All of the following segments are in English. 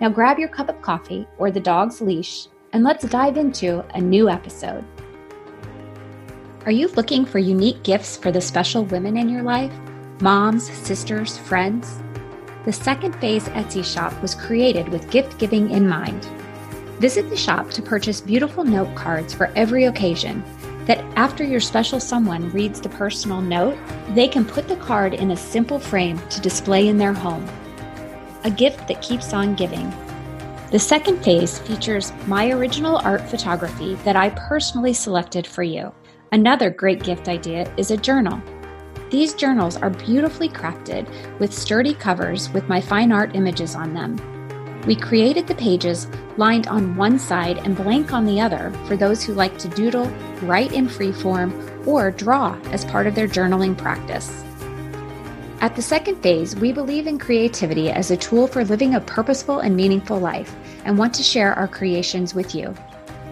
Now grab your cup of coffee or the dog's leash and let's dive into a new episode. Are you looking for unique gifts for the special women in your life? Moms, sisters, friends? The Second Phase Etsy shop was created with gift giving in mind. Visit the shop to purchase beautiful note cards for every occasion that after your special someone reads the personal note, they can put the card in a simple frame to display in their home a gift that keeps on giving. The second phase features my original art photography that I personally selected for you. Another great gift idea is a journal. These journals are beautifully crafted with sturdy covers with my fine art images on them. We created the pages lined on one side and blank on the other for those who like to doodle, write in free form, or draw as part of their journaling practice. At the second phase, we believe in creativity as a tool for living a purposeful and meaningful life and want to share our creations with you.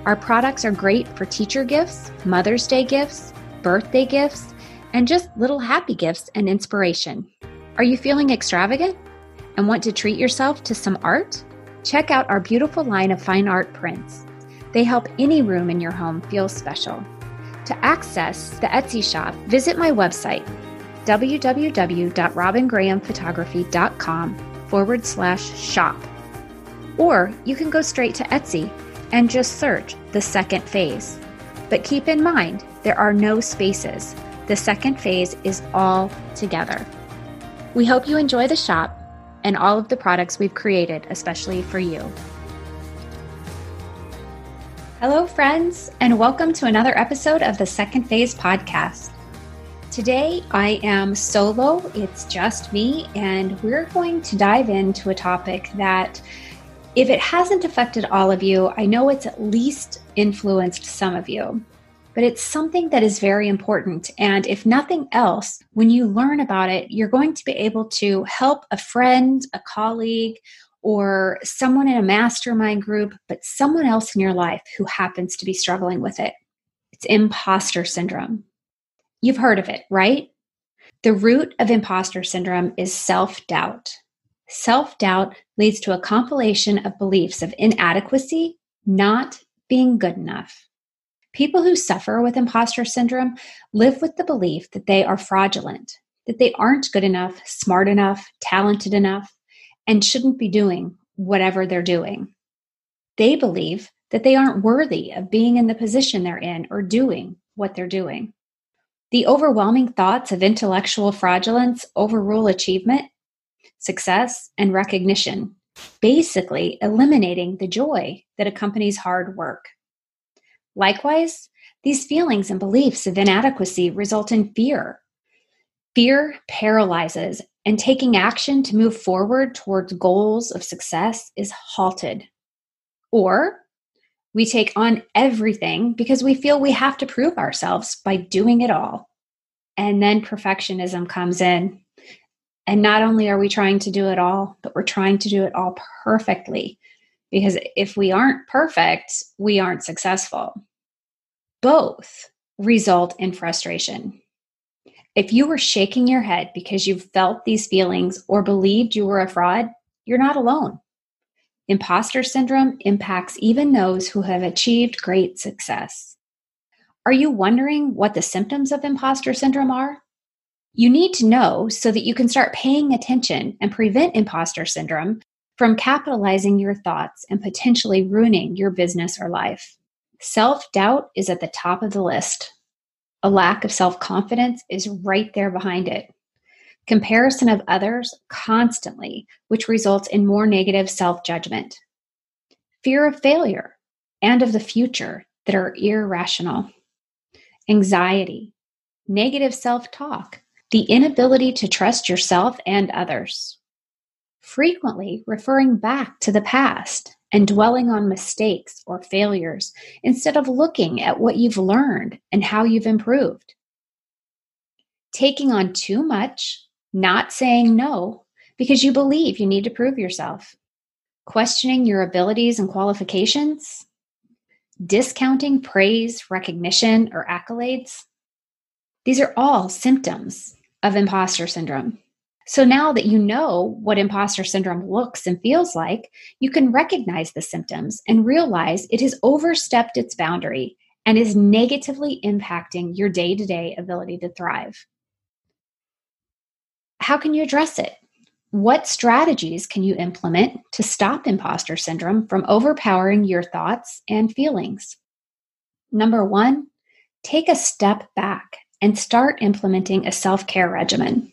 Our products are great for teacher gifts, Mother's Day gifts, birthday gifts, and just little happy gifts and inspiration. Are you feeling extravagant and want to treat yourself to some art? Check out our beautiful line of fine art prints. They help any room in your home feel special. To access the Etsy shop, visit my website, www.robingrahamphotography.com forward slash shop. Or you can go straight to Etsy and just search the second phase. But keep in mind, there are no spaces. The second phase is all together. We hope you enjoy the shop and all of the products we've created, especially for you. Hello, friends, and welcome to another episode of the Second Phase podcast. Today I am solo, it's just me, and we're going to dive into a topic that, if it hasn't affected all of you, I know it's at least influenced some of you. But it's something that is very important. And if nothing else, when you learn about it, you're going to be able to help a friend, a colleague, or someone in a mastermind group, but someone else in your life who happens to be struggling with it. It's imposter syndrome. You've heard of it, right? The root of imposter syndrome is self doubt. Self doubt leads to a compilation of beliefs of inadequacy, not being good enough. People who suffer with imposter syndrome live with the belief that they are fraudulent, that they aren't good enough, smart enough, talented enough, and shouldn't be doing whatever they're doing. They believe that they aren't worthy of being in the position they're in or doing what they're doing. The overwhelming thoughts of intellectual fraudulence overrule achievement, success, and recognition, basically eliminating the joy that accompanies hard work. Likewise, these feelings and beliefs of inadequacy result in fear. Fear paralyzes, and taking action to move forward towards goals of success is halted. Or we take on everything because we feel we have to prove ourselves by doing it all. And then perfectionism comes in. And not only are we trying to do it all, but we're trying to do it all perfectly. Because if we aren't perfect, we aren't successful. Both result in frustration. If you were shaking your head because you felt these feelings or believed you were a fraud, you're not alone. Imposter syndrome impacts even those who have achieved great success. Are you wondering what the symptoms of imposter syndrome are? You need to know so that you can start paying attention and prevent imposter syndrome from capitalizing your thoughts and potentially ruining your business or life. Self doubt is at the top of the list. A lack of self confidence is right there behind it. Comparison of others constantly, which results in more negative self judgment. Fear of failure and of the future that are irrational. Anxiety, negative self talk, the inability to trust yourself and others. Frequently referring back to the past and dwelling on mistakes or failures instead of looking at what you've learned and how you've improved. Taking on too much, not saying no because you believe you need to prove yourself. Questioning your abilities and qualifications, discounting praise, recognition, or accolades. These are all symptoms of imposter syndrome. So now that you know what imposter syndrome looks and feels like, you can recognize the symptoms and realize it has overstepped its boundary and is negatively impacting your day to day ability to thrive. How can you address it? What strategies can you implement to stop imposter syndrome from overpowering your thoughts and feelings? Number one, take a step back and start implementing a self care regimen.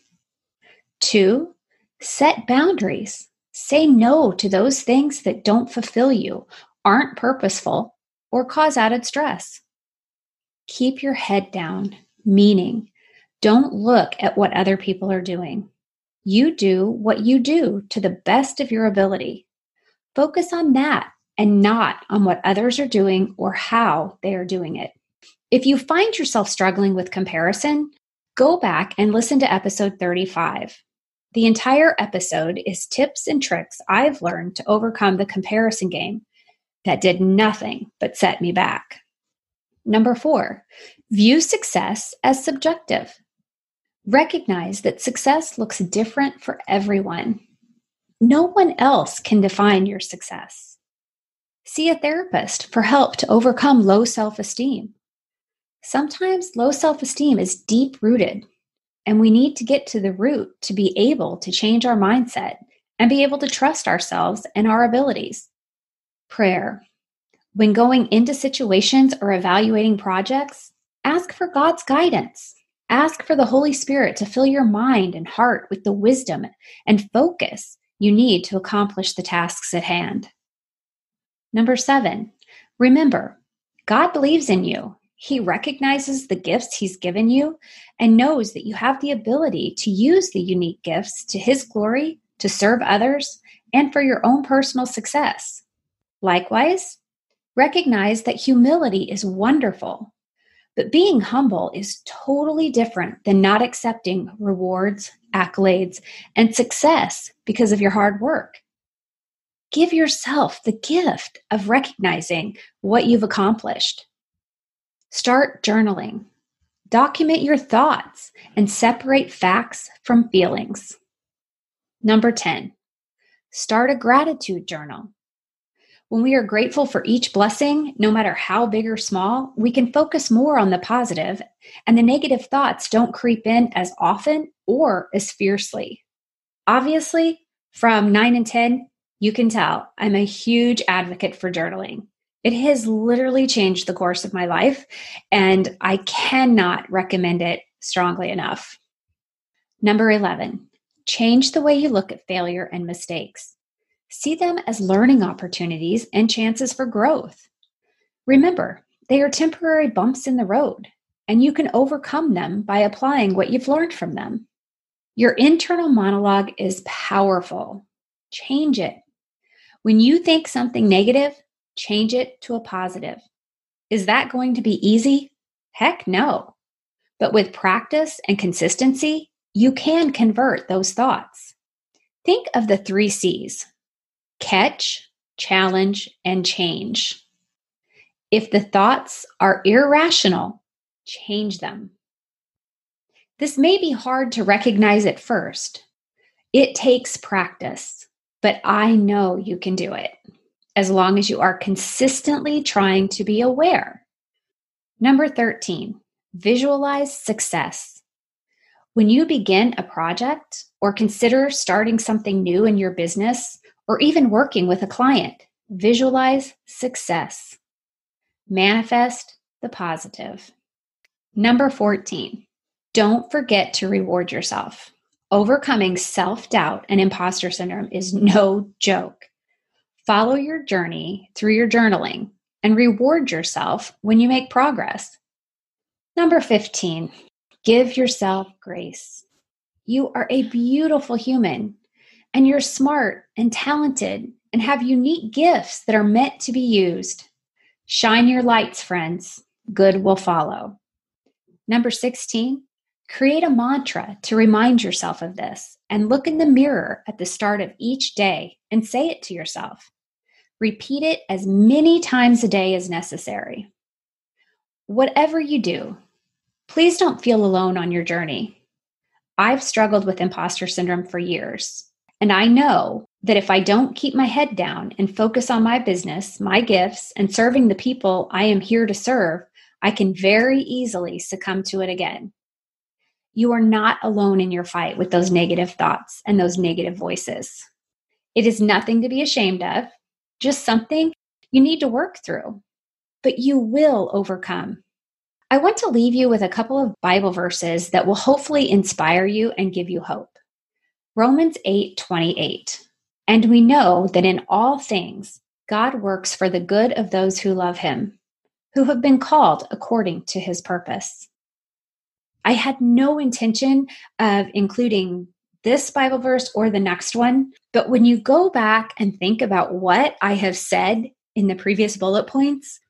Two, set boundaries. Say no to those things that don't fulfill you, aren't purposeful, or cause added stress. Keep your head down, meaning don't look at what other people are doing. You do what you do to the best of your ability. Focus on that and not on what others are doing or how they are doing it. If you find yourself struggling with comparison, go back and listen to episode 35. The entire episode is tips and tricks I've learned to overcome the comparison game that did nothing but set me back. Number four, view success as subjective. Recognize that success looks different for everyone. No one else can define your success. See a therapist for help to overcome low self esteem. Sometimes low self esteem is deep rooted, and we need to get to the root to be able to change our mindset and be able to trust ourselves and our abilities. Prayer. When going into situations or evaluating projects, ask for God's guidance. Ask for the Holy Spirit to fill your mind and heart with the wisdom and focus you need to accomplish the tasks at hand. Number seven, remember, God believes in you. He recognizes the gifts He's given you and knows that you have the ability to use the unique gifts to His glory, to serve others, and for your own personal success. Likewise, recognize that humility is wonderful but being humble is totally different than not accepting rewards, accolades, and success because of your hard work. Give yourself the gift of recognizing what you've accomplished. Start journaling. Document your thoughts and separate facts from feelings. Number 10, start a gratitude journal. When we are grateful for each blessing, no matter how big or small, we can focus more on the positive, and the negative thoughts don't creep in as often or as fiercely. Obviously, from 9 and 10, you can tell I'm a huge advocate for journaling. It has literally changed the course of my life, and I cannot recommend it strongly enough. Number 11, change the way you look at failure and mistakes. See them as learning opportunities and chances for growth. Remember, they are temporary bumps in the road, and you can overcome them by applying what you've learned from them. Your internal monologue is powerful. Change it. When you think something negative, change it to a positive. Is that going to be easy? Heck no. But with practice and consistency, you can convert those thoughts. Think of the three C's catch, challenge, and change. If the thoughts are irrational, change them. This may be hard to recognize at first. It takes practice, but I know you can do it as long as you are consistently trying to be aware. Number 13, visualize success. When you begin a project or consider starting something new in your business, or even working with a client. Visualize success. Manifest the positive. Number 14, don't forget to reward yourself. Overcoming self doubt and imposter syndrome is no joke. Follow your journey through your journaling and reward yourself when you make progress. Number 15, give yourself grace. You are a beautiful human and you're smart and talented and have unique gifts that are meant to be used. Shine your lights, friends. Good will follow. Number 16, create a mantra to remind yourself of this and look in the mirror at the start of each day and say it to yourself. Repeat it as many times a day as necessary. Whatever you do, please don't feel alone on your journey. I've struggled with imposter syndrome for years, and I know that if I don't keep my head down and focus on my business, my gifts, and serving the people I am here to serve, I can very easily succumb to it again. You are not alone in your fight with those negative thoughts and those negative voices. It is nothing to be ashamed of, just something you need to work through, but you will overcome. I want to leave you with a couple of Bible verses that will hopefully inspire you and give you hope. Romans 8 28. And we know that in all things, God works for the good of those who love him, who have been called according to his purpose. I had no intention of including this Bible verse or the next one, but when you go back and think about what I have said in the previous bullet points,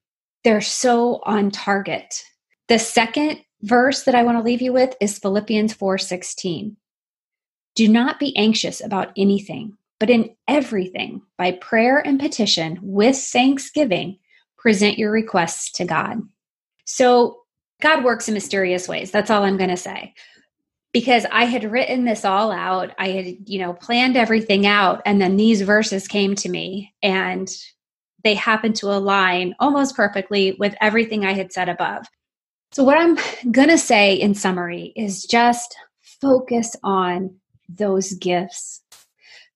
they're so on target. The second verse that I want to leave you with is Philippians 4:16. Do not be anxious about anything, but in everything, by prayer and petition, with thanksgiving, present your requests to God. So, God works in mysterious ways. That's all I'm going to say. Because I had written this all out, I had, you know, planned everything out, and then these verses came to me, and they happened to align almost perfectly with everything I had said above. So, what I'm going to say in summary is just focus on those gifts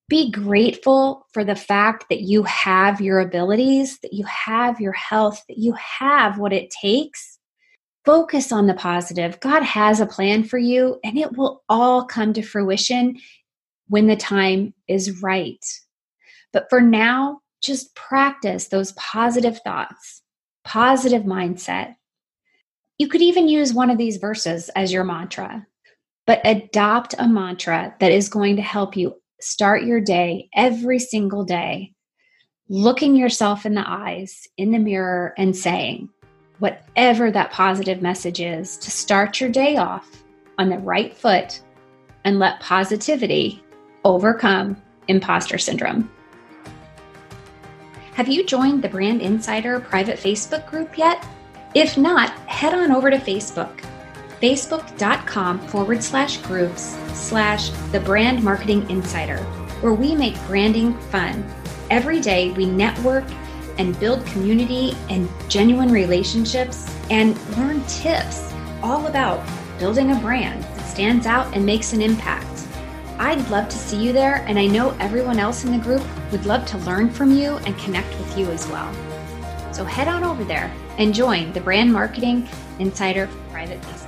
be grateful for the fact that you have your abilities, that you have your health, that you have what it takes. Focus on the positive. God has a plan for you, and it will all come to fruition when the time is right. But for now, just practice those positive thoughts, positive mindset. You could even use one of these verses as your mantra, but adopt a mantra that is going to help you start your day every single day looking yourself in the eyes in the mirror and saying whatever that positive message is to start your day off on the right foot and let positivity overcome imposter syndrome. Have you joined the Brand Insider private Facebook group yet? If not, head on over to Facebook facebook.com forward slash groups slash the brand marketing insider, where we make branding fun. Every day we network and build community and genuine relationships and learn tips all about building a brand that stands out and makes an impact. I'd love to see you there, and I know everyone else in the group would love to learn from you and connect with you as well. So head on over there and join the Brand Marketing Insider private.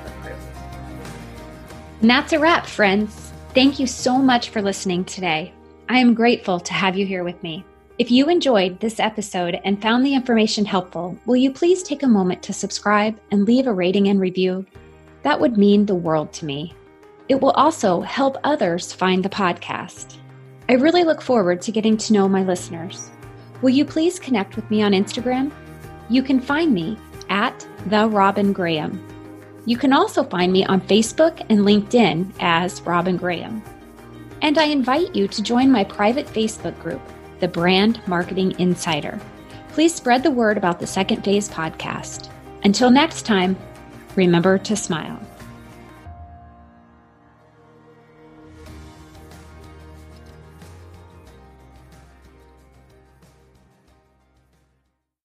And that's a wrap, friends. Thank you so much for listening today. I am grateful to have you here with me. If you enjoyed this episode and found the information helpful, will you please take a moment to subscribe and leave a rating and review? That would mean the world to me. It will also help others find the podcast. I really look forward to getting to know my listeners. Will you please connect with me on Instagram? You can find me at the Robin Graham. You can also find me on Facebook and LinkedIn as Robin Graham. And I invite you to join my private Facebook group, The Brand Marketing Insider. Please spread the word about the Second Phase podcast. Until next time, remember to smile.